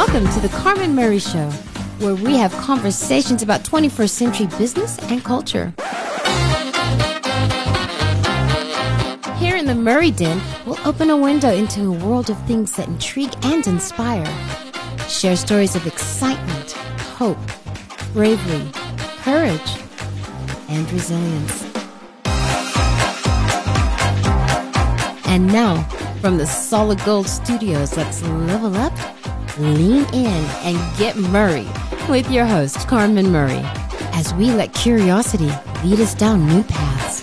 Welcome to the Carmen Murray Show, where we have conversations about 21st century business and culture. Here in the Murray Den, we'll open a window into a world of things that intrigue and inspire. Share stories of excitement, hope, bravery, courage, and resilience. And now, from the Solid Gold Studios, let's level up, lean in, and get Murray with your host, Carmen Murray, as we let curiosity lead us down new paths.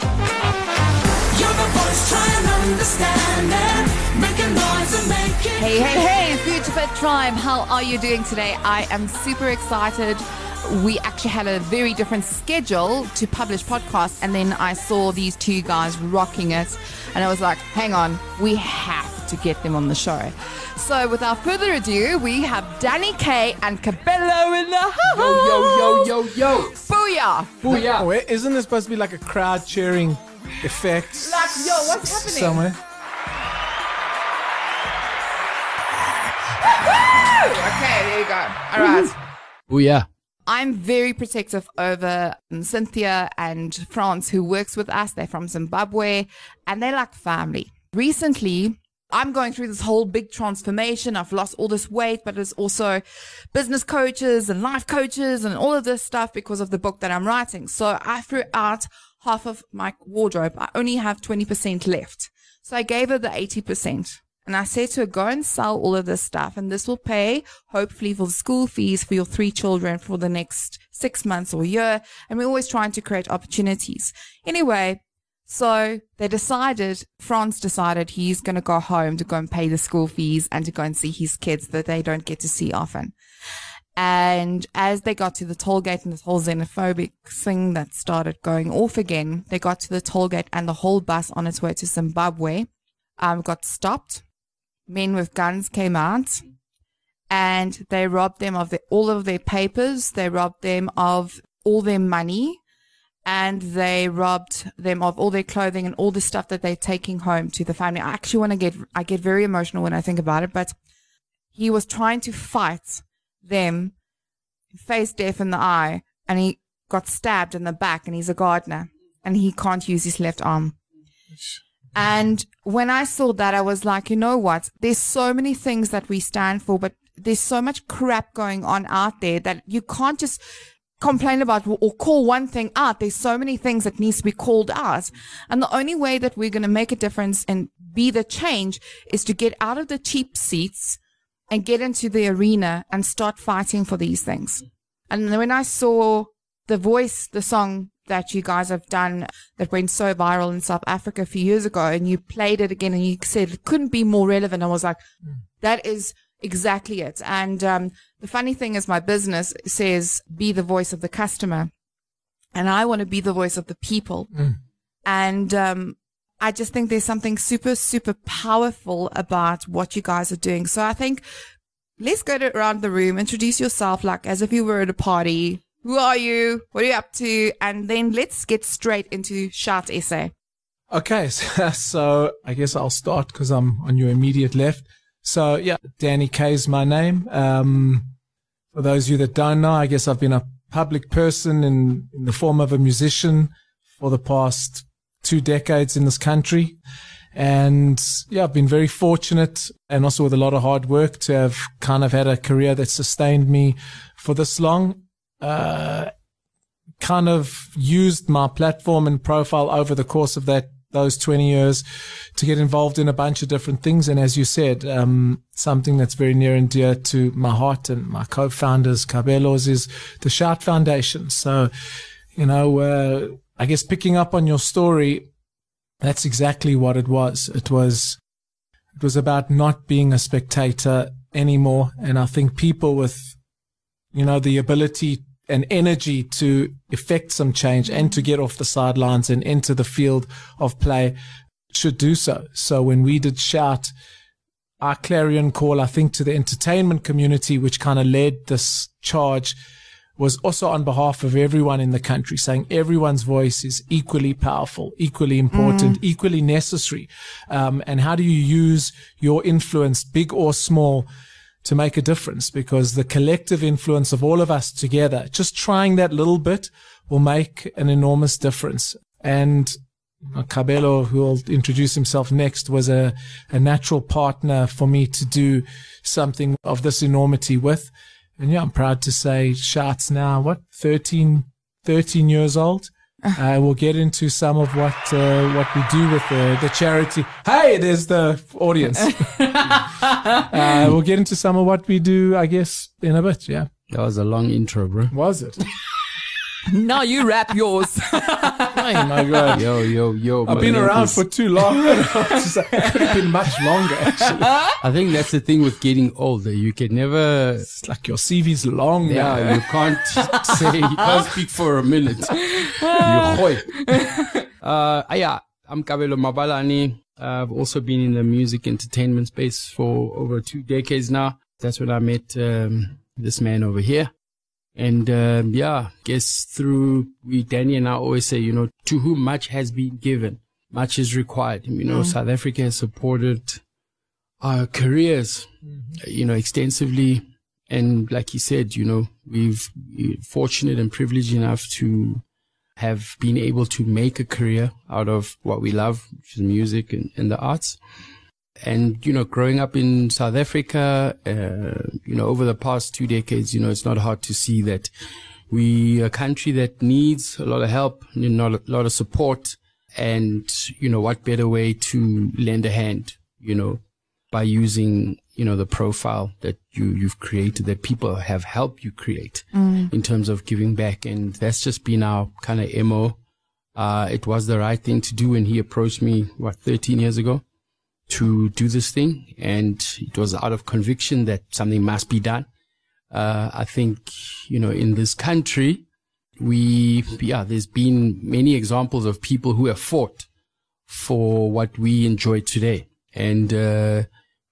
Hey, hey, hey, Future Fit Tribe, how are you doing today? I am super excited. We actually had a very different schedule to publish podcasts, and then I saw these two guys rocking it, and I was like, hang on, we have to get them on the show. So, without further ado, we have Danny K and Kabelo in the house. Yo, yo, yo, yo, yo. Booyah! Booyah. Wait, isn't this supposed to be like a crowd cheering effect? Like, yo, what's happening? Somewhere. Okay, there you go. All right. Booyah. I'm very protective over um, Cynthia and France, who works with us. They're from Zimbabwe and they're like family. Recently, I'm going through this whole big transformation. I've lost all this weight, but it's also business coaches and life coaches and all of this stuff because of the book that I'm writing. So I threw out half of my wardrobe. I only have 20% left. So I gave her the 80%. And I said to her, go and sell all of this stuff and this will pay hopefully for the school fees for your three children for the next six months or year. And we're always trying to create opportunities. Anyway, so they decided, Franz decided he's going to go home to go and pay the school fees and to go and see his kids that they don't get to see often. And as they got to the toll gate and this whole xenophobic thing that started going off again, they got to the toll gate and the whole bus on its way to Zimbabwe um, got stopped. Men with guns came out and they robbed them of the, all of their papers. They robbed them of all their money and they robbed them of all their clothing and all the stuff that they're taking home to the family. I actually want to get, I get very emotional when I think about it, but he was trying to fight them face deaf in the eye and he got stabbed in the back and he's a gardener and he can't use his left arm. And when I saw that, I was like, you know what? There's so many things that we stand for, but there's so much crap going on out there that you can't just complain about or call one thing out. There's so many things that needs to be called out. And the only way that we're going to make a difference and be the change is to get out of the cheap seats and get into the arena and start fighting for these things. And when I saw the voice, the song that you guys have done that went so viral in South Africa a few years ago and you played it again and you said it couldn't be more relevant. I was like, mm. that is exactly it. And, um, the funny thing is my business says be the voice of the customer and I want to be the voice of the people. And, um, I just think there's something super, super powerful about what you guys are doing. So I think let's go to, around the room, introduce yourself like as if you were at a party. Who are you? What are you up to? And then let's get straight into Shout SA. Okay, so, so I guess I'll start because I'm on your immediate left. So yeah, Danny K is my name. Um, for those of you that don't know, I guess I've been a public person in, in the form of a musician for the past two decades in this country. And yeah, I've been very fortunate and also with a lot of hard work to have kind of had a career that sustained me for this long. Uh, kind of used my platform and profile over the course of that those 20 years to get involved in a bunch of different things. And as you said, um, something that's very near and dear to my heart and my co-founders, Kabelo's, is the Shout Foundation. So, you know, uh, I guess picking up on your story, that's exactly what it was. It was, it was about not being a spectator anymore. And I think people with, you know, the ability and energy to effect some change and to get off the sidelines and into the field of play should do so. So when we did shout our clarion call, I think to the entertainment community, which kind of led this charge was also on behalf of everyone in the country saying everyone's voice is equally powerful, equally important, equally necessary. Um, and how do you use your influence, big or small, to make a difference because the collective influence of all of us together, just trying that little bit will make an enormous difference. And uh, Kabelo, who will introduce himself next, was a, a natural partner for me to do something of this enormity with. And yeah, I'm proud to say Shout's now, what, 13, 13 years old? Uh, we'll get into some of what uh, what we do with the, the charity. Hey, there's the audience. uh, we'll get into some of what we do, I guess, in a bit. Yeah. That was a long intro, bro. Was it? now you rap yours. oh my god. Yo, yo, yo. I've been around for too long. it could have been much longer, actually. I think that's the thing with getting older. You can never. It's like your CV's long Yeah, now. you can't say, you can't speak for a minute. You hoy. Uh, yeah, I'm Kabelo Mabalane. I've also been in the music entertainment space for over two decades now. That's when I met um, this man over here. And um, yeah, guess through we Danny and I always say, you know, to whom much has been given, much is required. You know, South Africa has supported our careers, you know, extensively. And like you said, you know, we've we're fortunate and privileged enough to have been able to make a career out of what we love, which is music and, and the arts and you know growing up in south africa uh, you know over the past two decades you know it's not hard to see that we a country that needs a lot of help you know, a lot of support and you know what better way to lend a hand you know by using you know the profile that you you've created that people have helped you create in terms of giving back. And that's just been our kind of mo uh, it was the right thing to do when he approached me what 13 years ago to do this thing, and it was out of conviction that something must be done. Uh, I think, you know, in this country, we, yeah, there's been many examples of people who have fought for what we enjoy today and, uh,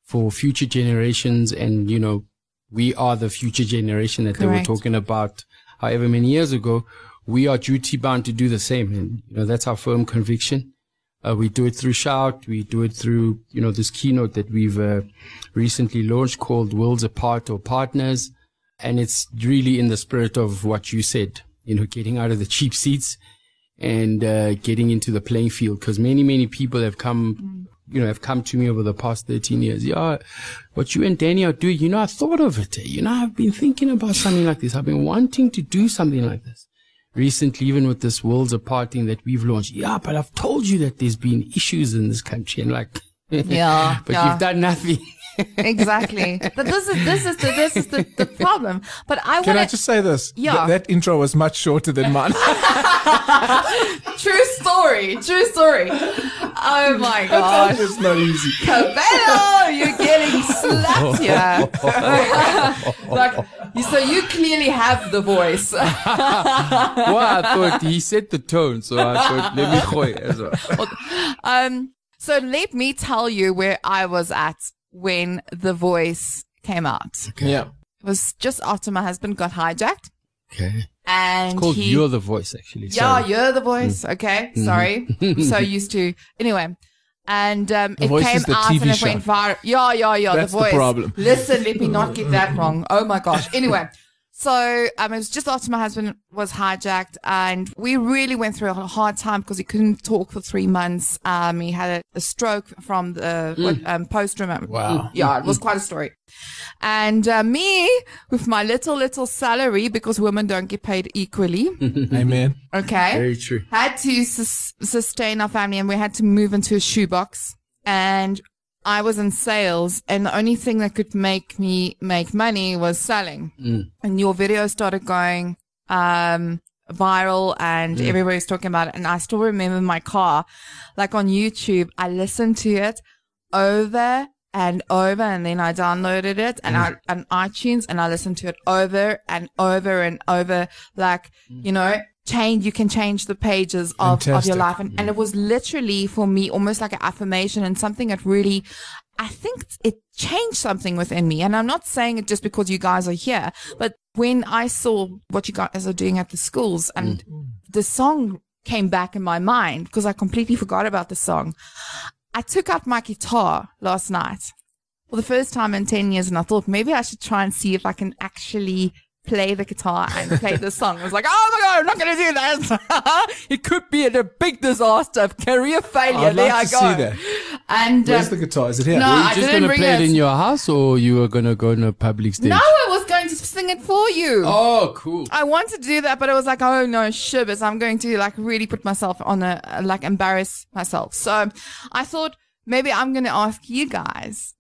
for future generations. And, you know, we are the future generation that they were talking about however many years ago. We are duty bound to do the same. And, you know, that's our firm conviction. Uh, we do it through Shout. We do it through, you know, this keynote that we've uh, recently launched called Worlds Apart or Partners. And it's really in the spirit of what you said, you know, getting out of the cheap seats and uh, getting into the playing field. Because many, many people have come, you know, have come to me over the past 13 years. Yeah, what you and Danny are doing, you know, I thought of it. You know, I've been thinking about something like this. I've been wanting to do something like this recently, even with this Worlds Apart thing that we've launched. Yeah, but I've told you that there's been issues in this country and like, Yeah, but yeah. you've done nothing. exactly. But this is this is the this is the, the problem. But I Can I just say this? Yeah. Th- that intro was much shorter than mine. true story, true story. Oh my gosh. it's not easy. Kabelo, you're getting slapped here. like, you- so you clearly have the voice. well, I thought he set the tone, so I thought, let me gooi as well. Um, so let me tell you where I was at when the voice came out. Yeah. It was just after my husband got hijacked, Okay. And Called he, You're the Voice, actually. yeah, Sorry. you're the voice. Okay, sorry. so used to anyway. And um, it came the out TV and it show. went viral. Yeah, yeah, yeah. That's the the voice. problem. Listen, let me not get that wrong. Oh my gosh. Anyway, so um, it was just after my husband was hijacked, and we really went through a hard time because he couldn't talk for three months. Um, he had a, a stroke from the what, um, post treatment. Wow. Yeah, it was quite a story. And uh, me, with my little little salary, because women don't get paid equally. Amen. Okay Very true. had to sus- sustain our family and we had to move into a shoebox and I was in sales and the only thing that could make me make money was selling. Mm. And your video started going um viral and mm. everybody was talking about it. And I still remember my car like on YouTube I listened to it over and over and then I downloaded it and mm. I on iTunes and I listened to it over and over and over. Like you know change you can change the pages of, of your life and, and it was literally for me almost like an affirmation and something that really I think it changed something within me and I'm not saying it just because you guys are here but when I saw what you guys are doing at the schools and mm. the song came back in my mind because I completely forgot about the song I took out my guitar last night. for the first time in 10 years. And I thought maybe I should try and see if I can actually play the guitar and play the song. I was like, oh my God, I'm not going to do that. it could be a big disaster, career failure. I'd there like I go. see that. And Where's um, the guitar? Is it here? No, Were you I just going to play it it. in your house or you were going to go on a public stage? no, I was going to sing it for you. Oh, cool. I wanted to do that, but I was like, oh no, shivers. I'm going to like really put myself on a, like embarrass myself. So I thought maybe I'm going to ask you guys.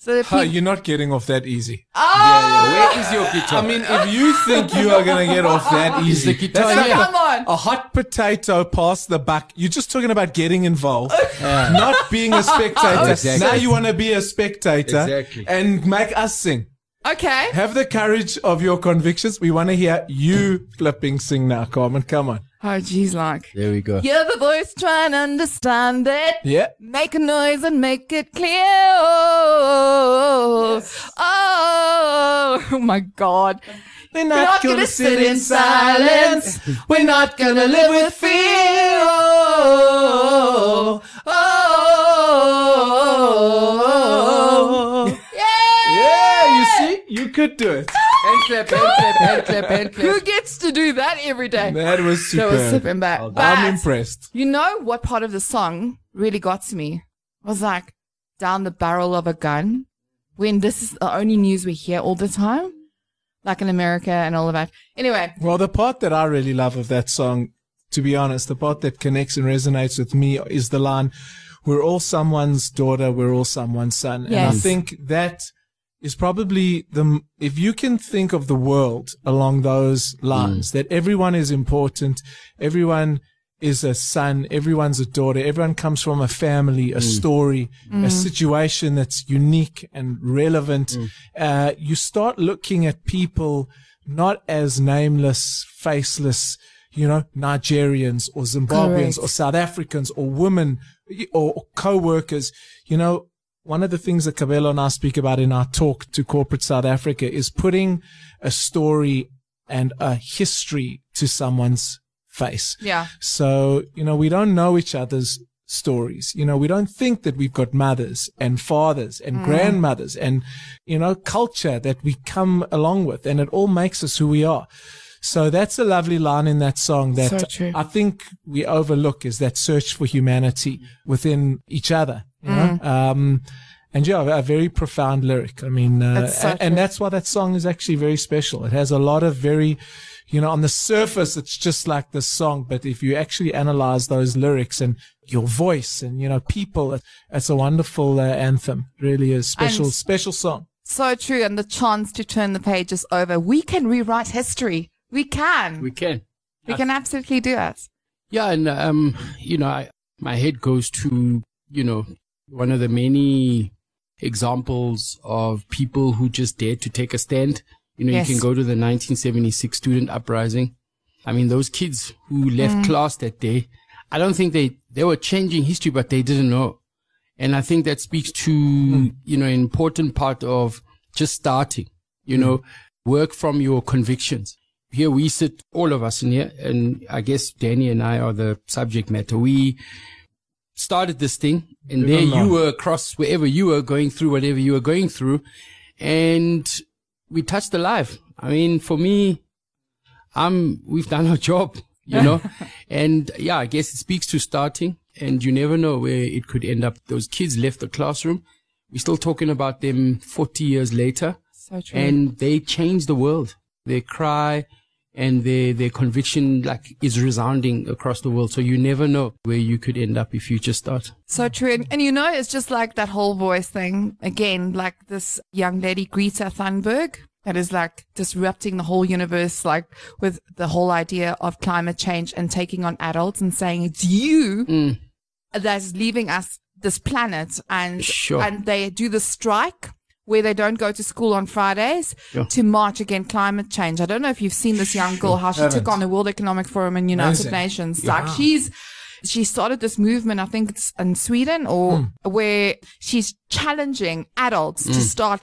So that Huh, people, you're not getting off that easy. oh, Where is your guitar? I mean, if you think you are going to get off that easy, the guitar that's like here? come on. a hot potato past the buck. You're just talking about getting involved, not being a spectator. Exactly. Now you want to be a spectator Exactly. and make us sing. Okay. Have the courage of your convictions. We want to hear you flipping sing now, Carmen. Come on. Oh, geez, like. there we go. You're the voice, try and understand it. Yeah. Make a noise and make it clear. Oh, oh my God. We're not gonna sit in silence. We're not gonna live with fear. Oh, oh, oh, oh, oh. Yeah! yeah, you see, you could do it. Hand clap, hand clap, hand clap, hand clap. Who gets to do that every day? That was That superb. was super bad. I'm impressed. You know what part of the song really got to me? Was like down the barrel of a gun. When this is the only news we hear all the time, like in America and all of that. Anyway, Well, the part that I really love of that song, to be honest, the part that connects and resonates with me is the line, we're all someone's daughter, we're all someone's son. And I think that is probably the, if you can think of the world along those lines, mm. that everyone is important, everyone is a son, everyone's a daughter, everyone comes from a family, a mm. story, a mm. situation that's unique and relevant. Uh, you start looking at people not as nameless, faceless, you know, Nigerians or Zimbabweans Correct. or South Africans or women or, or co-workers. You know, one of the things that Kabelo and I speak about in our talk to corporate South Africa is putting a story and a history to someone's face. yeah. So, you know, we don't know each other's stories. You know, we don't think that we've got mothers and fathers and mm. grandmothers and, you know, culture that we come along with and it all makes us who we are. So that's a lovely line in that song that true. I think we overlook is that search for humanity within each other. You know? Um, and yeah, a very profound lyric. I mean, uh, That's so and, that's why that song is actually very special. It has a lot of very, you know, on the surface, it's just like this song. But if you actually analyze those lyrics and your voice and, you know, people, it's a wonderful uh, anthem. Really is special, And- special song. So true. And the chance to turn the pages over. We can rewrite history. We can. We can. We can absolutely do it. Yeah, and um, you know, I, my head goes to you know one of the many examples of people who just dared to take a stand. You know, Yes. you can go to the 1976 student uprising. I mean, those kids who left mm. class that day, I don't think they they were changing history, but they didn't know. And I think that speaks to mm. you know an important part of just starting. You know, mm. work from your convictions here we sit, all of us in here, and I guess Danny and I are the subject matter. We started this thing, and there you were across wherever you were going through whatever you were going through, and we touched the life. I mean, for me, I'm we've done our job, you know, and yeah, I guess it speaks to starting, and you never know where it could end up. Those kids left the classroom. We're still talking about them 40 years later So and they changed the world. Their cry and their their conviction like is resounding across the world. So you never know where you could end up if you just start. So true. And, and you know, it's just like that whole voice thing again, like this young lady, Greta Thunberg, that is like disrupting the whole universe, like with the whole idea of climate change and taking on adults and saying it's you mm. that's leaving us this planet and, Sure. and they do the strike where they don't go to school on Fridays Sure. to march against climate change. I don't know if you've seen this young girl, how she Haven't. took on the World Economic Forum and United Amazing. Nations. Like she's, she started this movement, I think it's in Sweden or hmm. where she's challenging adults to hmm. start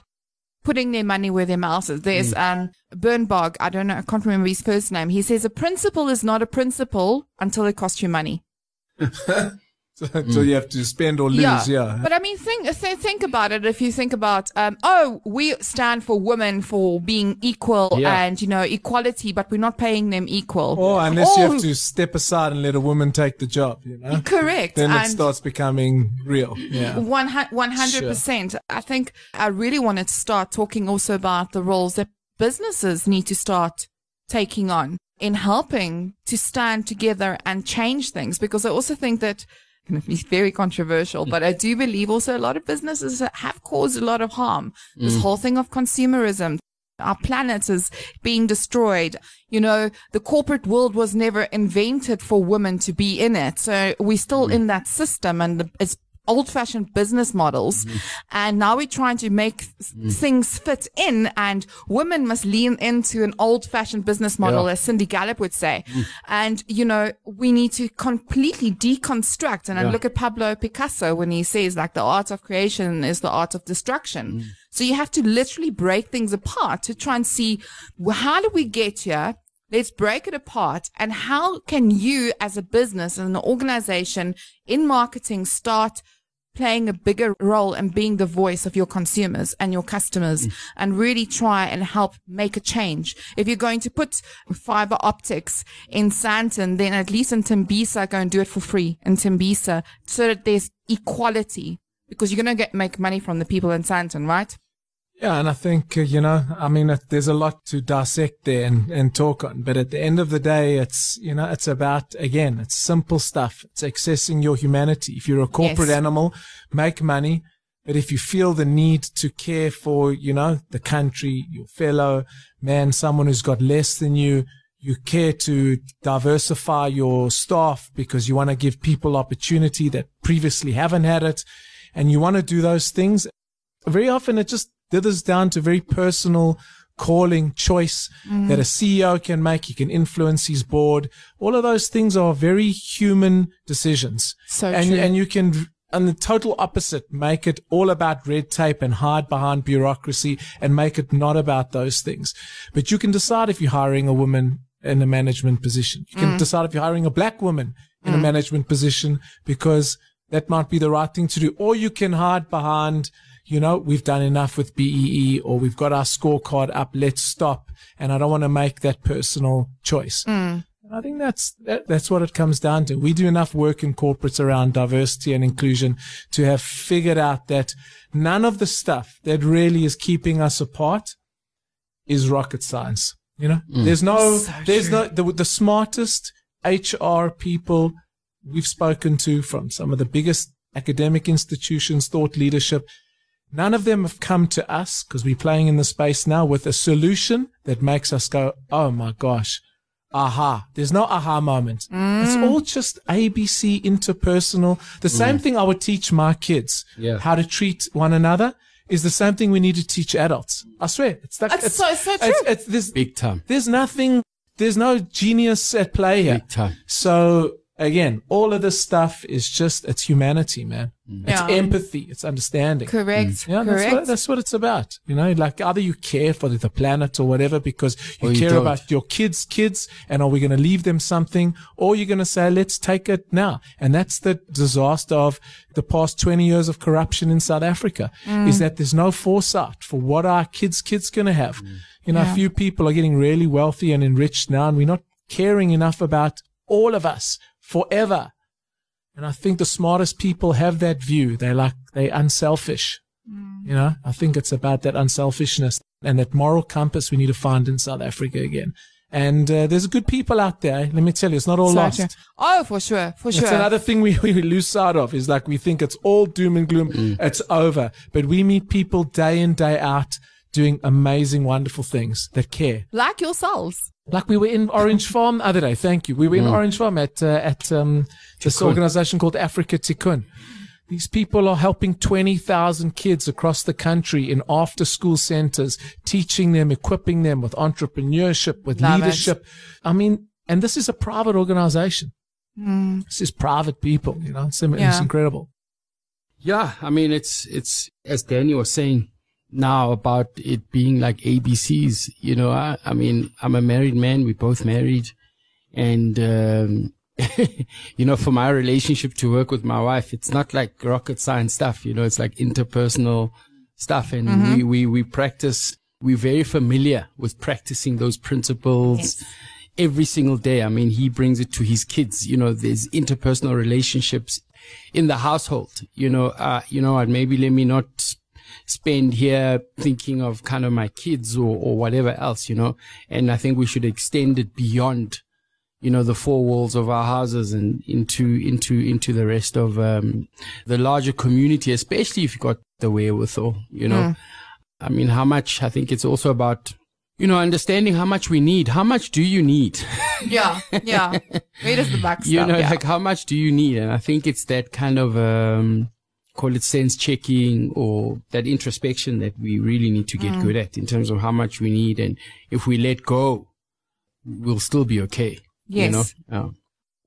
putting their money where their mouth is. There's hmm. um Bernbach, I don't know, I can't remember his first name. He says a principle is not a principle until it costs you money. until you have to spend or lose. Yeah. But I mean, think th- think about it. If you think about, um, oh, we stand for women for being equal Yeah. and you know equality, but we're not paying them equal. or unless you have to step aside and let a woman take the job, you know, correct, then it and starts becoming real. Yeah. One hundred percent. I think I really wanted to start talking also about the roles that businesses need to start taking on in helping to stand together and change things. Because I also think that going to be very controversial, but I do believe also a lot of businesses have caused a lot of harm. This mm. whole thing of consumerism. Our planet is being destroyed. You know, the corporate world was never invented for women to be in it. So we're still mm. in that system and it's old fashioned business models. Mm-hmm. And now we're trying to make th- mm-hmm. things fit in and women must lean into an old fashioned business model, Yeah. as Cindy Gallop would say. Mm-hmm. And, you know, we need to completely deconstruct. And I look at Pablo Picasso when he says like the art of creation is the art of destruction. So you have to literally break things apart to try and see well, how do we get here? Let's break it apart. And how can you as a business and an organization in marketing start playing a bigger role and being the voice of your consumers and your customers mm. and really try and help make a change. If you're going to put fiber optics in Sandton, then at least in Tembisa, go and do it for free in Tembisa so that there's equality because you're going to get, make money from the people in Sandton, right? Yeah, and I think, uh, you know, I mean, it, there's a lot to dissect there and, and talk on. But at the end of the day, it's, you know, it's about, again, it's simple stuff. It's accessing your humanity. If you're a corporate Yes. animal, make money. But if you feel the need to care for, you know, the country, your fellow man, someone who's got less than you, you care to diversify your staff because you want to give people opportunity that previously haven't had it. And you want to do those things very often it just dithers down to very personal calling choice mm. that a CEO can make. He can influence his board. All of those things are very human decisions. So and, true. and you can, on the total opposite, make it all about red tape and hide behind bureaucracy and make it not about those things. But you can decide if you're hiring a woman in a management position. You can mm. decide if you're hiring a black woman in a mm. management position because that might be the right thing to do. Or you can hide behind, you know, we've done enough with BEE or we've got our scorecard up. Let's stop. And I don't want to make that personal choice. Mm. And I think that's that, that's what it comes down to. We do enough work in corporates around diversity and inclusion to have figured out that none of the stuff that really is keeping us apart is rocket science. You know, mm. there's no, there's no the, the smartest HR people we've spoken to from some of the biggest academic institutions, thought leadership. None of them have come to us because we're playing in the space now with a solution that makes us go, Oh my gosh. Aha. There's no aha moment. It's mm. all just ABC interpersonal. The mm. same thing I would teach my kids Yeah. how to treat one another is the same thing we need to teach adults. I swear. It's like, That's it's, so- so it's- true. it's- there's, Big time. there's nothing, there's no genius at play here. Big time. So again, all of this stuff is just, it's humanity, man. Mm. It's Yeah. empathy. It's understanding. Correct. Mm. Yeah, that's Correct. what, that's what it's about. You know, like either you care for the planet or whatever because you you care don't. about your kids' kids and are we going to leave them something or you're going to say, let's take it now. And that's the disaster of the past 20 years of corruption in South Africa Mm. is that there's no foresight for what our kids' kids going to have. Mm. You know, a few people are getting really wealthy and enriched now and we're not caring enough about all of us forever. And I think the smartest people have that view. They like, they unselfish. Mm. You know, I think it's about that unselfishness and that moral compass we need to find in South Africa again. And uh, there's good people out there. Eh? Let me tell you, it's not all So lost. true. Oh, for sure. For It's sure. another thing we, we lose sight of is like we think it's all doom and gloom. Mm. It's over. But we meet people day in, day out doing amazing, wonderful things that care. like yourselves. Like we were in Orange Farm the other day. Thank you. We were in Orange Farm at uh, at um, this Tikkun. organization called Africa Tikkun. These people are helping 20,000 kids across the country in after school centers, teaching them, equipping them with entrepreneurship, with Love it. leadership. I mean, and this is a private organization. This is private people, you know, it's, it's Yeah. incredible. Yeah, I mean, it's it's as Danny was saying now about it being like ABCs. You know, I, I mean, I'm a married man. We're both married, and um, you know, for my relationship to work with my wife, it's not like rocket science stuff. You know, it's like interpersonal stuff. And Mm-hmm. we, we, we practice, we're very familiar with practicing those principles every single day. I mean, he brings it to his kids. You know, there's interpersonal relationships in the household. You know, uh, you know, and maybe let me not spend here thinking of kind of my kids or, or whatever else, you know, and I think we should extend it beyond, you know, the four walls of our houses and into, into, into the rest of, um, the larger community, especially if you've got the wherewithal, you know. I mean, how much, I think it's also about, you know, understanding how much we need. How much do you need? Yeah, yeah. Where does the buck you know, yeah. like how much do you need? And I think it's that kind of, um, call it sense checking or that introspection that we really need to get Mm. good at in terms of how much we need. And if we let go, we'll still be okay. You know? Yes.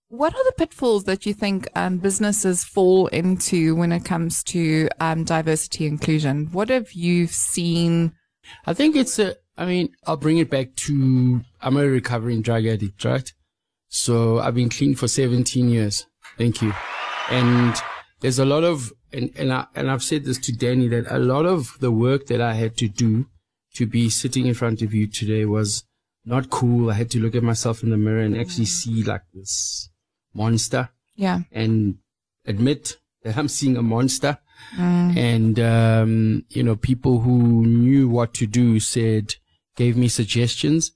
What are the pitfalls that you think um, businesses fall into when it comes to um, diversity inclusion? What have you seen? I think it's a, I mean, I'll bring it back to, I'm a recovering drug addict, right? So I've been clean for 17 years. Thank you. And there's a lot of, and, and I, and I've said this to Danny that a lot of the work that I had to do to be sitting in front of you today was not cool. I had to look at myself in the mirror and actually mm. see like this monster Yeah. and admit that I'm seeing a monster. Mm. And, um, you know, people who knew what to do said, gave me suggestions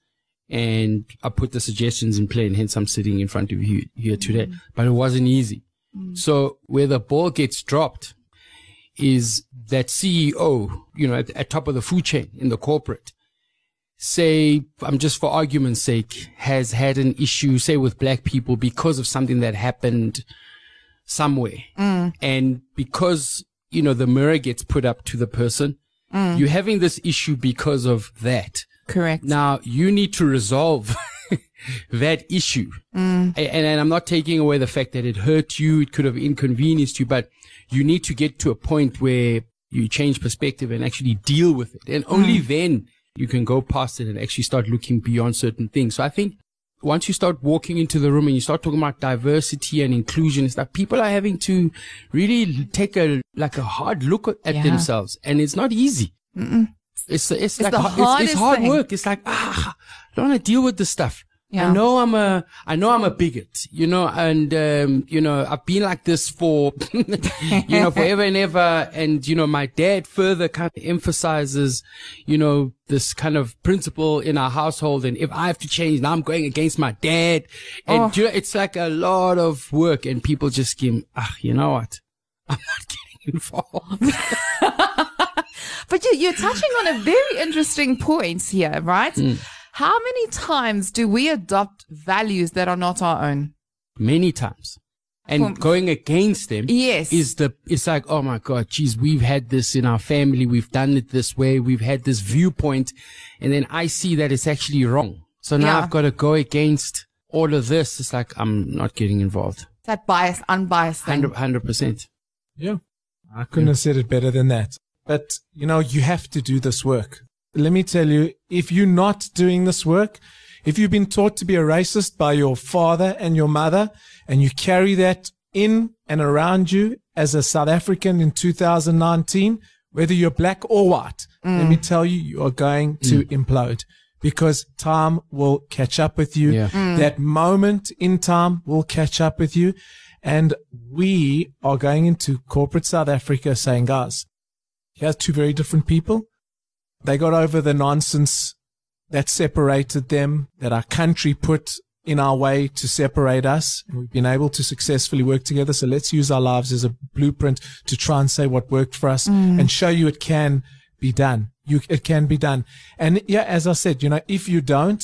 and I put the suggestions in play and hence I'm sitting in front of you here today. Mm. But it wasn't easy. Mm. So where the ball gets dropped is that CEO, you know, at, at top of the food chain in the corporate, say, I'm just for argument's sake, has had an issue, say with black people because of something that happened somewhere. Mm. And because, you know, the mirror gets put up to the person, mm. you're having this issue because of that. Correct. Now you need to resolve that issue. A- And, and I'm not taking away the fact that it hurt you. It could have inconvenienced you, but you need to get to a point where you change perspective and actually deal with it. And only then you can go past it and actually start looking beyond certain things. So I think once you start walking into the room and you start talking about diversity and inclusion and stuff, people are having to really take a, like a hard look at Yeah. themselves. And it's not easy. It's, it's, like, the har- it's, it's hard thing. work. It's like, ah, I don't want to deal with this stuff. Yeah. I know I'm a, I know I'm a bigot, you know, and, um, you know, I've been like this for, you know, forever and ever. And, you know, my dad further kind of emphasizes, you know, this kind of principle in our household. And if I have to change, now I'm going against my dad. And, Oh. you know, it's like a lot of work and people just skim, ah, you know what? I'm not getting involved. But you, you're touching on a very interesting point here, right? Hmm. How many times do we adopt values that are not our own? many times. And From- going against them Yes. is the, it's like, oh my God, geez, we've had this in our family. We've done it this way. We've had this viewpoint. And then I see that it's actually wrong. So now Yeah. I've got to go against all of this. It's like, I'm not getting involved. That bias, unbiased thing. 100, percent Yeah. I couldn't have said it better than that. But, you know, you have to do this work. Let me tell you, if you're not doing this work, if you've been taught to be a racist by your father and your mother, and you carry that in and around you as a South African in 2019, whether you're black or white, let mm. me tell you, you are going mm. to implode because time will catch up with you. Yeah. Mm. That moment in time will catch up with you. And we are going into corporate South Africa saying, guys, here's two very different people. They got over the nonsense that separated them, that our country put in our way to separate us. And we've been able to successfully work together. So let's use our lives as a blueprint to try and say what worked for us mm. and show you it can be done. You, it can be done. And yeah, as I said, you know, if you don't,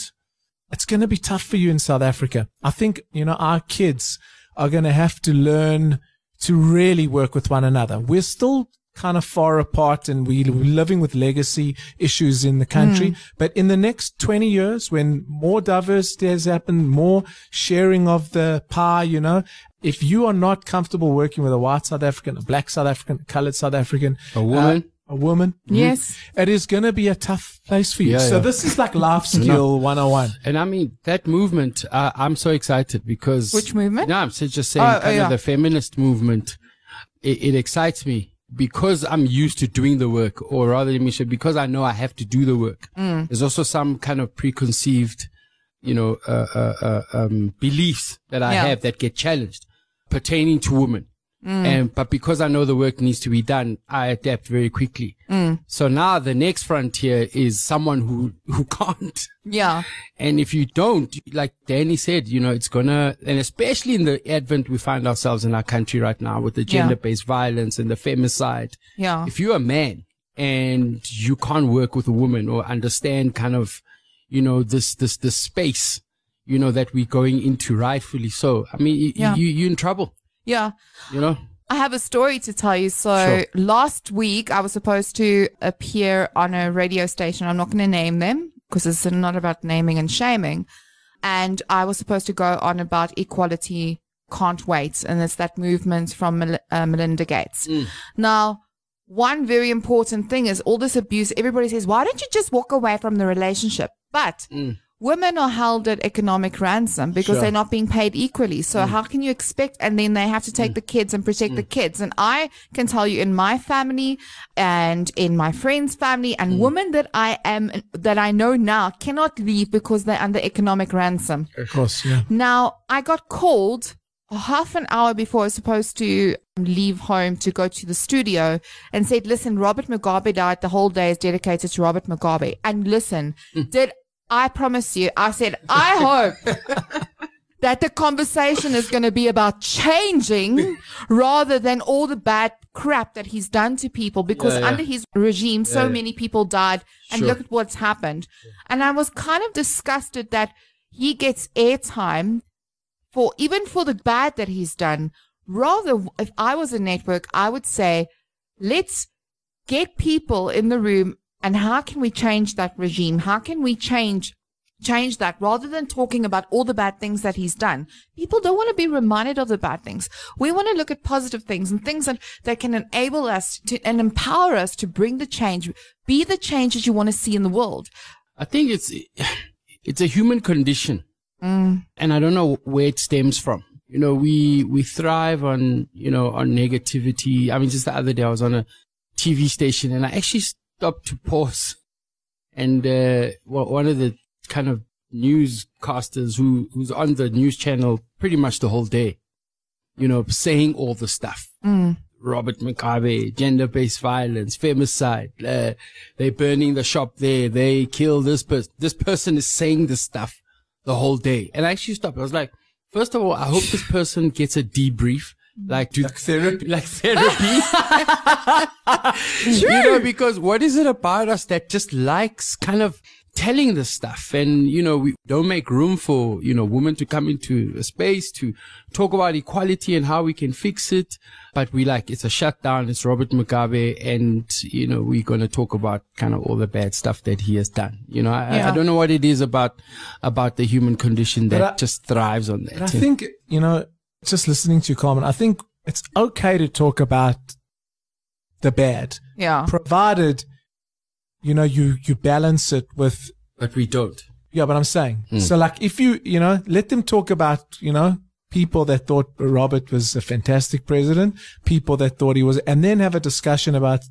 it's going to be tough for you in South Africa. I think, you know, our kids are going to have to learn to really work with one another. We're still kind of far apart and we, we're living with legacy issues in the country. But in the next 20 years, when more diversity has happened, more sharing of the pie, you know, if you are not comfortable working with a white South African, a black South African, a colored South African, A woman. uh, a woman. Yes. It is going to be a tough place for you. Yeah, so yeah. this is like life skill 101. And I mean, that movement, uh, I'm so excited because. Which movement? No, I'm just saying, Oh, oh, kind yeah. of the feminist movement. It, it excites me because I'm used to doing the work, or rather, let me say, because I know I have to do the work. Mm. There's also some kind of preconceived, you know, uh, uh, uh, um, beliefs that I Yeah. have that get challenged pertaining to women. Mm. And, but because I know the work needs to be done, I adapt very quickly. Mm. So now the next frontier is someone who, who can't. Yeah. And if you don't, like Danny said, you know, it's gonna, and especially in the advent we find ourselves in our country right now with the gender-based violence and the femicide. Yeah. If you're a man and you can't work with a woman or understand kind of, you know, this, this, this space, you know, that we're going into rightfully so. I mean, Yeah. you, you're in trouble, Yeah. you know? I have a story to tell you. So Sure. last week I was supposed to appear on a radio station. I'm not going to name them because it's not about naming and shaming. And I was supposed to go on about equality can't wait. And it's that movement from Mel- uh, Melinda Gates. Now, one very important thing is all this abuse. Everybody says, why don't you just walk away from the relationship? But women are held at economic ransom because Sure. they're not being paid equally. So mm. how can you expect? And then they have to take mm. the kids and protect the mm. kids. And I can tell you in my family and in my friend's family and women that I am, that I know now cannot leave because they're under economic ransom. Of course, yeah. Now, I got called half an hour before I was supposed to um, leave home to go to the studio and said, listen, Robert Mugabe died. The whole day is dedicated to Robert Mugabe. And listen, did I promise you, I said, I hope that the conversation is going to be about changing rather than all the bad crap that he's done to people because Yeah, yeah. under his regime, so yeah. many people died and Sure. look at what's happened. And I was kind of disgusted that he gets airtime for even for the bad that he's done. Rather, if I was a network, I would say, let's get people in the room and how can we change that regime? How can we change change that rather than talking about all the bad things that he's done. People don't want to be reminded of the bad things. We want to look at positive things and things that, that can enable us to and empower us to bring the change, be the change that you want to see in the world. I think it's it's a human condition, mm. and I don't know where it stems from. You know, we we thrive on you know on negativity. I mean, just the other day I was on a TV station and I actually stopped to pause, and uh, one of the kind of newscasters who who's on the news channel pretty much the whole day, you know, saying all the stuff. Robert Mugabe, gender-based violence, femicide, uh, they're burning the shop there, they kill this person. This person is saying this stuff the whole day. And I actually stopped. I was like, first of all, I hope this person gets a debrief. Mm. Like, do, Like therapy. like therapy. You know, because what is it about us that just likes kind of telling this stuff? And, you know, we don't make room for, you know, women to come into a space to talk about equality and how we can fix it. But we like, it's a shutdown. It's Robert Mugabe. And, you know, we're going to talk about kind of all the bad stuff that he has done. You know, I, I don't know what it is about, about the human condition that I- just thrives on that. And I think, you know, just listening to you, Carmen, I think it's okay to talk about the bad, Yeah. provided, you know, you, you balance it with, but we don't. yeah, but I'm saying, hmm. so like if you, you know, let them talk about, you know, people that thought Robert was a fantastic president, people that thought he was, and then have a discussion about,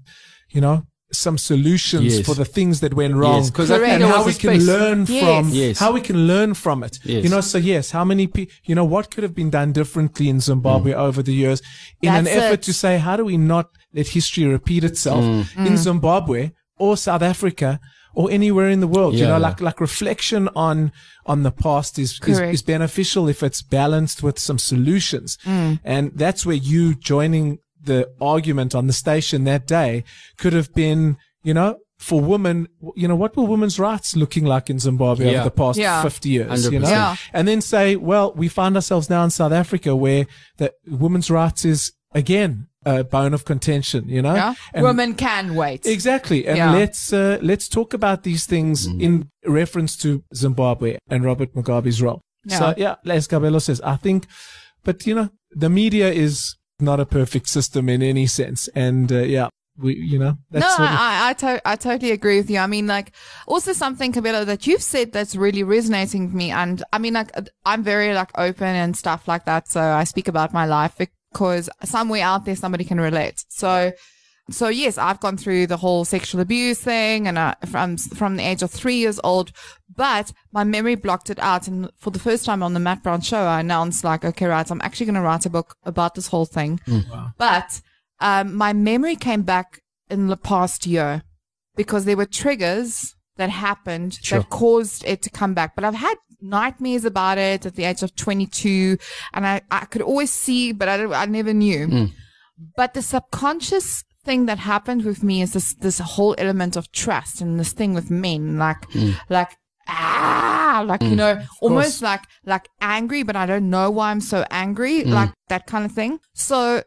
you know, some solutions Yes. for the things that went wrong. Yes, 'cause I think and there how we can space. learn Yes. from, Yes. how we can learn from it. Yes. You know, so yes, how many people, you know, what could have been done differently in Zimbabwe mm. over the years in an effort it. to say, how do we not let history repeat itself mm. in Zimbabwe or South Africa or anywhere in the world? you know, like, like reflection on, on the past is, is, is beneficial if it's balanced with some solutions. And that's where you joining the argument on the station that day could have been, you know, for women, you know, what were women's rights looking like in Zimbabwe Yeah. over the past Yeah. 50 years? You know? Yeah. And then say, well, we find ourselves now in South Africa where that women's rights is again a bone of contention, you know? Yeah. And- Women can wait. Exactly. And Yeah. let's, uh, let's talk about these things in reference to Zimbabwe and Robert Mugabe's role. So Yeah. yeah, as Kabelo says, I think, but you know, the media is not a perfect system in any sense. And, uh, yeah, we, you know, that's no, sort of- I I, to- I totally agree with you. I mean, like, also something, Camilla, that you've said that's really resonating with me. And I mean, like, I'm very like open and stuff like that. So I speak about my life because somewhere out there somebody can relate. So, so yes, I've gone through the whole sexual abuse thing, and uh, from from the age of three years old. But my memory blocked it out, and for the first time on the Matt Brown show, I announced like, okay, right, I'm actually going to write a book about this whole thing. But um, my memory came back in the past year because there were triggers that happened Sure. that caused it to come back. But I've had nightmares about it at the age of 22 and I, I could always see, but I, I never knew. But the subconscious thing that happened with me is this, this whole element of trust and this thing with men, like, hmm. like, ah, like, you hmm. know, almost like, like angry, but I don't know why I'm so angry, hmm. like that kind of thing. So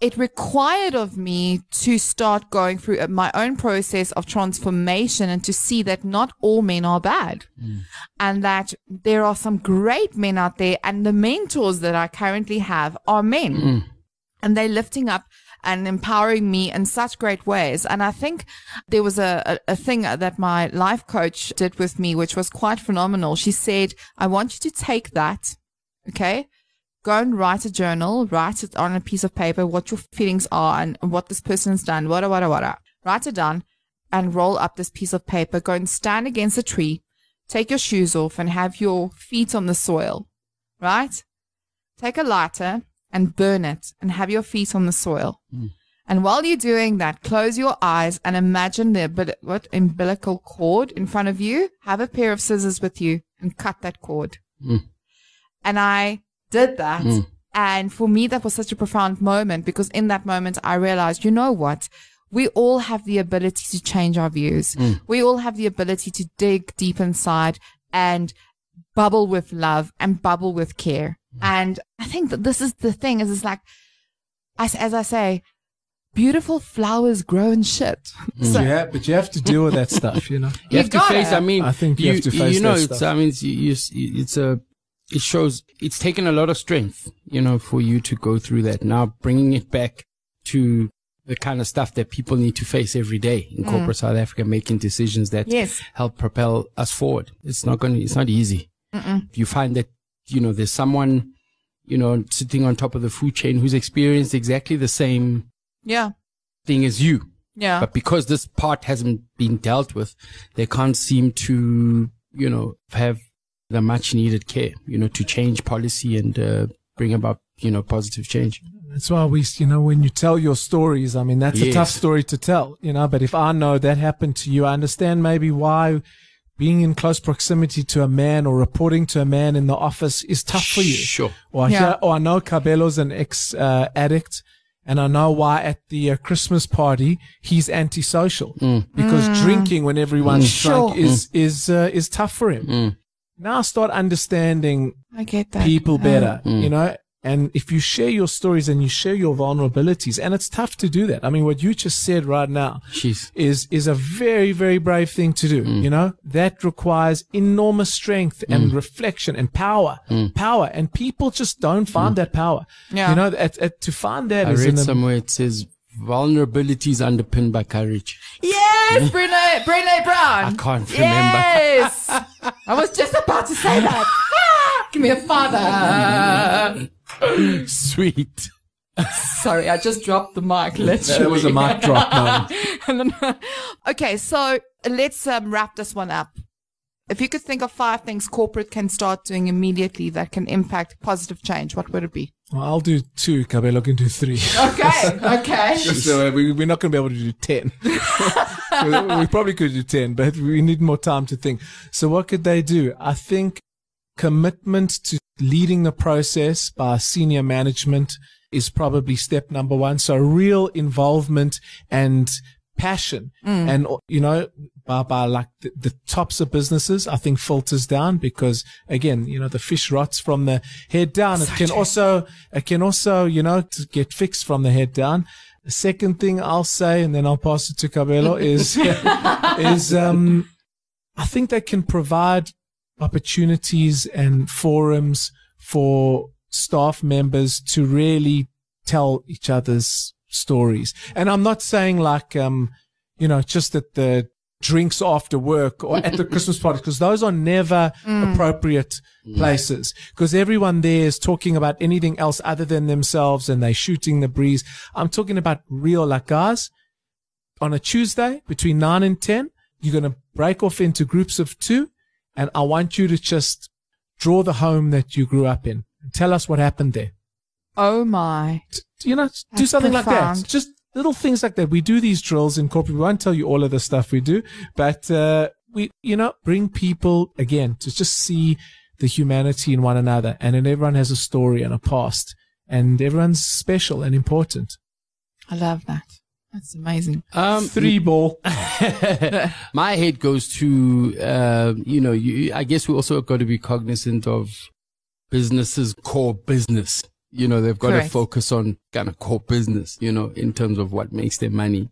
it required of me to start going through uh, my own process of transformation and to see that not all men are bad and that there are some great men out there and the mentors that I currently have are men. And they're lifting up and empowering me in such great ways. And I think there was a, a, a thing that my life coach did with me, which was quite phenomenal. She said, I want you to take that. Okay. Go and write a journal, write it on a piece of paper, what your feelings are and what this person's done, wada, wada, wada. Write it down and roll up this piece of paper. Go and stand against a tree, take your shoes off and have your feet on the soil, right? Take a lighter and burn it and have your feet on the soil. Hmm. And while you're doing that, close your eyes and imagine the umbil- what umbilical cord in front of you. Have a pair of scissors with you and cut that cord. Hmm. And I did that. Hmm. And for me, that was such a profound moment because in that moment, I realized, you know what? We all have the ability to change our views. We all have the ability to dig deep inside and bubble with love and bubble with care. And I think that this is the thing is it's like, as, as I say, beautiful flowers grow in shit. Mm. So, yeah, but you have to deal with that stuff, you know. You, You have to gotta. face. I mean, I think you have to face You know, that it's. stuff. I mean, it's, you, you, it's a. It shows. It's taken a lot of strength, you know, for you to go through that. Now bringing it back to the kind of stuff that people need to face every day in mm. corporate South Africa, making decisions that Yes. help propel us forward. It's not going. to It's not easy. You find that you know there's someone, you know, sitting on top of the food chain who's experienced exactly the same yeah. thing as you. Yeah. But because this part hasn't been dealt with, they can't seem to, you know, have the much needed care, you know, to change policy and uh, bring about, you know, positive change. That's why we, you know, when you tell your stories, I mean, that's a tough story to tell, you know, but if I know that happened to you, I understand maybe why being in close proximity to a man or reporting to a man in the office is tough for you. Sure. Or, I Yeah. hear, or I know Kabelo's an ex uh, addict, and I know why at the uh, Christmas party he's antisocial because drinking when everyone's drunk Sure. is is uh, is tough for him. Now I start understanding I get that. people better, you know. And if you share your stories and you share your vulnerabilities, and it's tough to do that. I mean, what you just said right now Jeez. is is a very very brave thing to do. Mm. You know that requires enormous strength and mm. reflection and power, mm. power, and people just don't find that power. Yeah. You know, at, at, to find that I is read in a, somewhere it says vulnerability is underpinned by courage. Yes, Brene, Brene Brown. I can't remember. Yes. I was just about to say that. Ah, give me a father. Sweet. Sorry, I just dropped the mic. Literally. that was a mic drop moment. Then- okay, so let's um, wrap this one up. If you could think of five things corporate can start doing immediately that can impact positive change, what would it be? Well, I'll do two. Kabelo can do three. Okay, okay. so uh, we, we're not going to be able to do 10. we, we probably could do 10, but we need more time to think. So what could they do? I think commitment to leading the process by senior management is probably step number one. So real involvement and passion and, you know, by, by like the, the tops of businesses, I think filters down because again, you know, the fish rots from the head down. It can also, it can also, you know, to get fixed from the head down. The second thing I'll say, and then I'll pass it to Kabelo is, is, um, I think they can provide opportunities and forums for staff members to really tell each other's stories. And I'm not saying like, um, you know, just at the drinks after work or at the Christmas party, because those are never appropriate places because everyone there is talking about anything else other than themselves and they're shooting the breeze. I'm talking about real, like guys, on a Tuesday between nine and 10, you're going to break off into groups of two. And I want you to just draw the home that you grew up in and tell us what happened there. Oh my. You know, do That's something like that. Just little things like that. We do these drills in corporate. We won't tell you all of the stuff we do, but, uh, we, you know, bring people again to just see the humanity in one another. And then everyone has a story and a past and everyone's special and important. I love that. That's amazing. Um, Three ball. my head goes to, uh, you know, you, I guess we also got to be cognizant of businesses' core business. You know, they've got to focus on kind of core business, you know, in terms of what makes them money.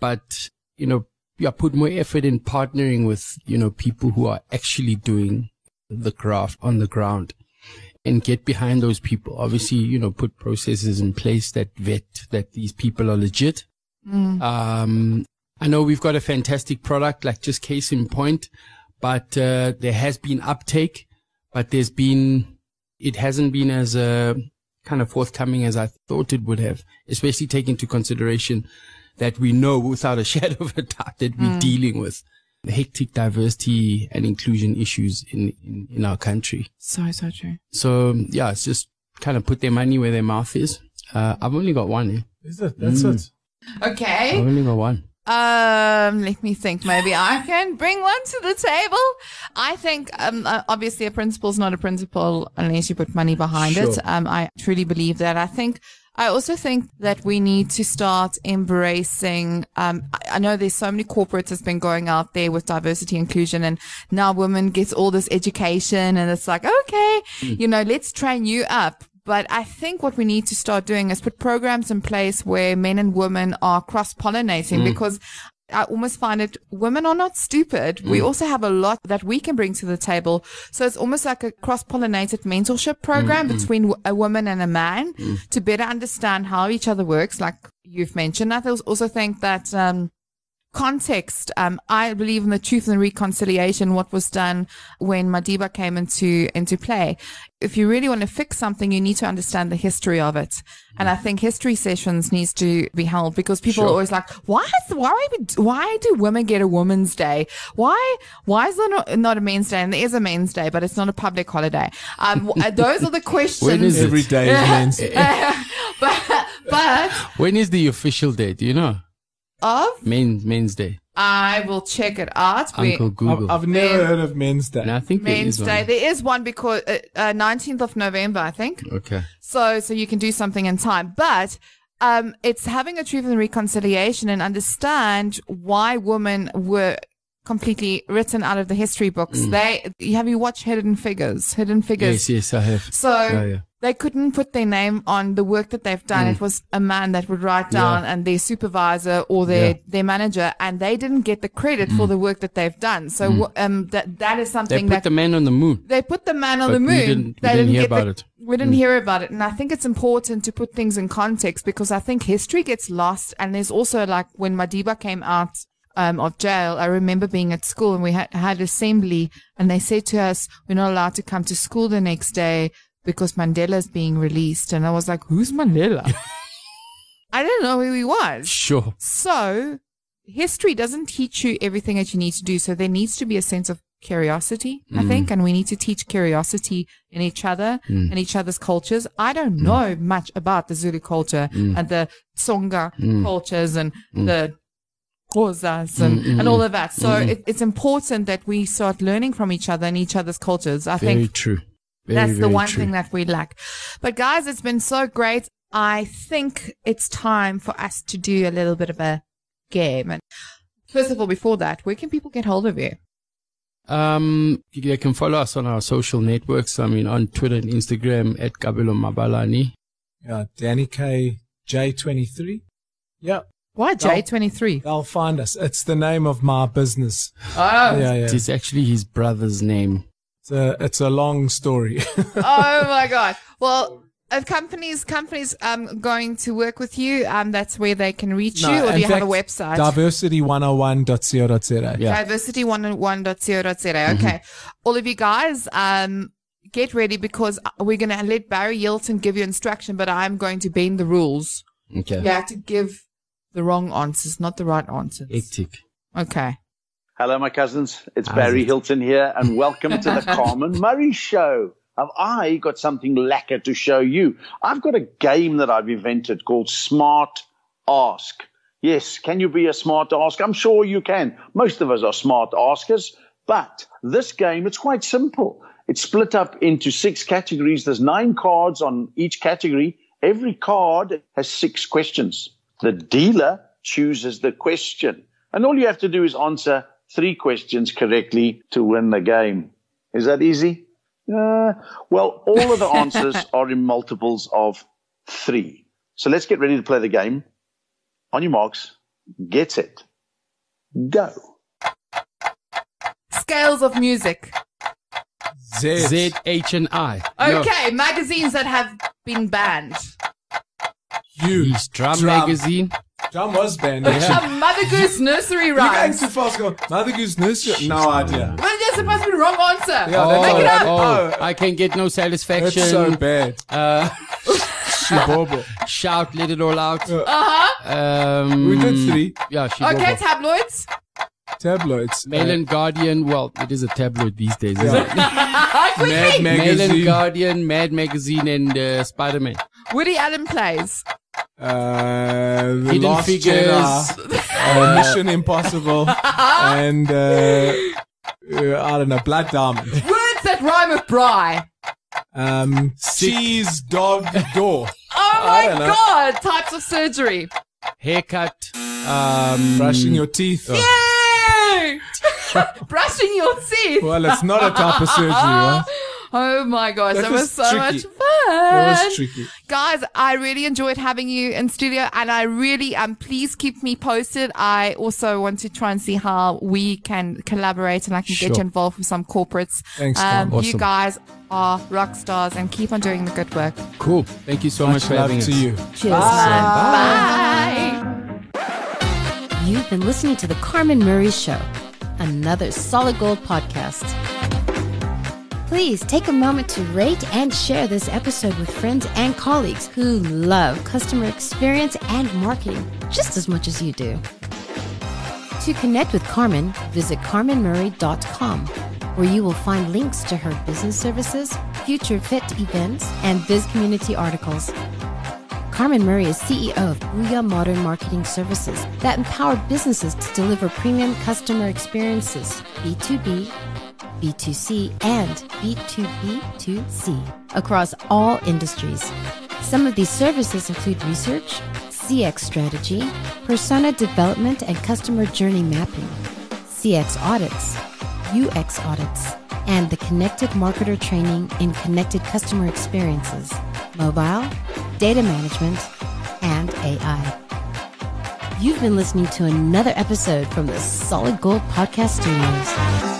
But, you know, yeah, put more effort in partnering with, you know, people who are actually doing the craft on the ground and get behind those people. Obviously, you know, put processes in place that vet that these people are legit. Um, I know we've got a fantastic product, like just case in point, but uh, there has been uptake, but there's been it hasn't been as uh, kind of forthcoming as I thought it would have, especially taking into consideration that we know without a shadow of a doubt that we're dealing with the hectic diversity and inclusion issues in, in, in our country. So, so true. So yeah, it's just kind of put their money where their mouth is. Uh, I've only got one. Eh? Is it? That's Mm. it. Okay. Only got one. Um, let me think. Maybe I can bring one to the table. I think, um, uh, obviously a principle is not a principle unless you put money behind it. Um, I truly believe that. I think, I also think that we need to start embracing, um, I, I know there's so many corporates that's been going out there with diversity inclusion and now women gets all this education and it's like, okay, you know, let's train you up. But I think what we need to start doing is put programs in place where men and women are cross pollinating mm. because I almost find it women are not stupid. We mm. also have a lot that we can bring to the table. So it's almost like a cross pollinated mentorship program mm-hmm. between a woman and a man mm. to better understand how each other works, like you've mentioned. I also think that, um, context. Um, I believe in the truth and reconciliation, what was done when Madiba came into, into play. If you really want to fix something, you need to understand the history of it. And I think history sessions needs to be held because people are always like, why is, why, are we, why do women get a woman's day? Why, why is there not, not a men's day? And there is a men's day, but it's not a public holiday. Um, those are the questions. when is every day is men's. but, but When is the official day? Do you know? Of, Men, Men's Day. I will check it out. We- Uncle Google. I've, I've never Men- heard of Men's Day. and I think there Men's is Day. one. There is one because uh, uh, 19th of November, I think. Okay. So, so you can do something in time, but. Um, it's having a truth and reconciliation and understand why women were completely written out of the history books. They, have you watched Hidden Figures? Hidden Figures. Yes, yes, I have. So Yeah, yeah. They couldn't put their name on the work that they've done. It was a man that would write down and their supervisor or their, Yeah. their manager and they didn't get the credit for the work that they've done. So, w um, that, that is something They put that the man on the moon. they put the man on But the we moon. didn't- we they didn't hear get about the, it. Mm. We didn't hear about it. And I think it's important to put things in context because I think history gets lost. And there's also like when Madiba came out um, of jail, I remember being at school and we had, had assembly and they said to us, we're not allowed to come to school the next day because Mandela's being released. And I was like, who's Mandela? I didn't know who he was. Sure. So history doesn't teach you everything that you need to do. So there needs to be a sense of curiosity, I mm. think, and we need to teach curiosity in each other mm. and each other's cultures. I don't mm. know much about the Zulu culture and the Tsonga cultures and the Xhosas and, and all of that. So it, it's important that we start learning from each other and each other's cultures. I Very think true. Very, that's the one true. thing that we lack. But guys, it's been so great. I think it's time for us to do a little bit of a game. And first of all, before that, where can people get hold of you? Um, they can follow us on our social networks. I mean, on Twitter and Instagram at Kabelo Mabalane. Yeah, Danny K J23. Yeah, Why J23? they'll find us. It's the name of my business. Oh, Yeah, yeah. It's actually his brother's name. It's a, it's a long story. oh my God. Well, If companies companies um going to work with you, um that's where they can reach No, you, or do you have a website? Diversity101.co.za. Yeah. Diversity101.co.za. Okay. All of you guys, um, get ready because we're going to let Barry Hilton give you instruction, but I'm going to bend the rules. Okay. You have to give the wrong answers, not the right answers. Hectic. Okay. Hello, my cousins. It's Barry Hilton here, and welcome to the Carmen Murray Show. Have I got something lacquer to show you? I've got a game that I've invented called Smart Ask. Yes, can you be a smart ask? I'm sure you can. Most of us are smart askers, but this game, it's quite simple. It's split up into six categories. There's nine cards on each category. Every card has six questions. The dealer chooses the question. And all you have to do is answer three questions correctly to win the game. Is that easy? Uh, well, all of the answers are in multiples of three. So let's get ready to play the game. On your marks, get it. go. Scales of music. Z. Z H and I. No. Okay. Magazines that have been banned. U. His drum, Drum. magazine. Drum was banned. actually. A Mother Goose nursery rhyme. You're going rhymes. too fast. Go. Mother Goose Nursery. No idea. Well, you're supposed to be the wrong answer. Yeah, that's Make all. it up. Oh, Oh. I can get no satisfaction. That's so bad. Uh, Shibobo. shout, let it all out. Uh-huh. Um, We did three. Yeah, she Okay, tabloids. Tabloids. Mail Uh, and Guardian. Well, it is a tabloid these days, isn't it? Quickly. Mad Mail and Guardian, Mad Magazine, and uh, Spider Man. Woody Allen plays. Uh, the Hidden Last Figures. Jedi, uh, Mission Impossible, and uh, uh, I don't know, Blood Diamond. Words that rhyme with bry. Um, cheese, dog, door. Oh I my don't know. god! Types of surgery. Haircut. Um, Brushing your teeth. Yay! Brushing your teeth. Well, it's not a type of surgery, right? Oh my gosh, that, That was, was so tricky. much fun. It was tricky. Guys, I really enjoyed having you in studio and I really um please keep me posted. I also want to try and see how we can collaborate and I can get you involved with some corporates. Thanks, um, Tom. You guys are rock stars and keep on doing the good work. Cool. Thank you so much, Much for love having to us. you. Cheers, man. Bye. You've been listening to The Carmen Murray Show, another solid gold podcast. Please take a moment to rate and share this episode with friends and colleagues who love customer experience and marketing just as much as you do. To connect with Carmen, visit carmenmurray.com, where you will find links to her business services, future fit events, and biz community articles. Carmen Murray is CEO of Booyah Modern Marketing Services that empower businesses to deliver premium customer experiences, B2B, B2C, and B2B2C across all industries. Some of these services include research, CX strategy, persona development and customer journey mapping, CX audits, UX audits, and the connected marketer training in connected customer experiences, mobile, data management, and AI. You've been listening to another episode from the Solid Gold Podcast Studios.